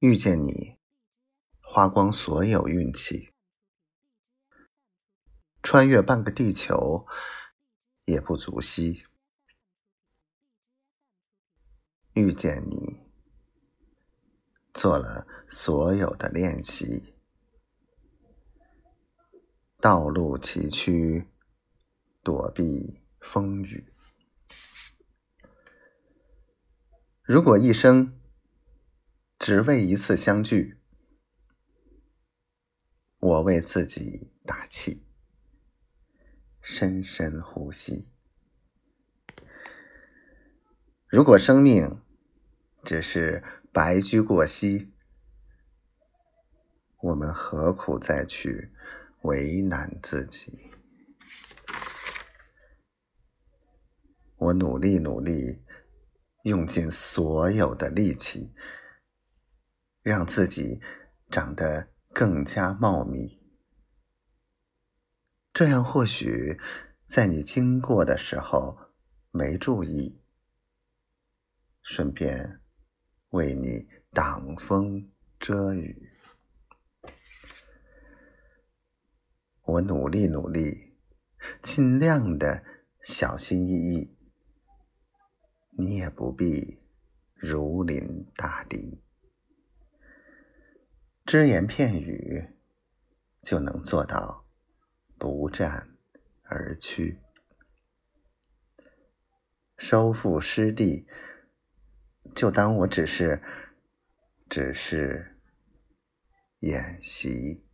遇见你，花光所有运气，穿越半个地球也不足惜。遇见你，做了所有的练习，道路崎岖，躲避风雨。如果一生只为一次相聚，我为自己打气，深深呼吸。如果生命只是白驹过隙，我们何苦再去为难自己？我努力努力，用尽所有的力气，让自己长得更加茂密。这样或许在你经过的时候没注意。顺便为你挡风遮雨，我努力努力，尽量的小心翼翼，你也不必如临大敌，只言片语就能做到不战而屈，收复失地。就当我只是，只是演习。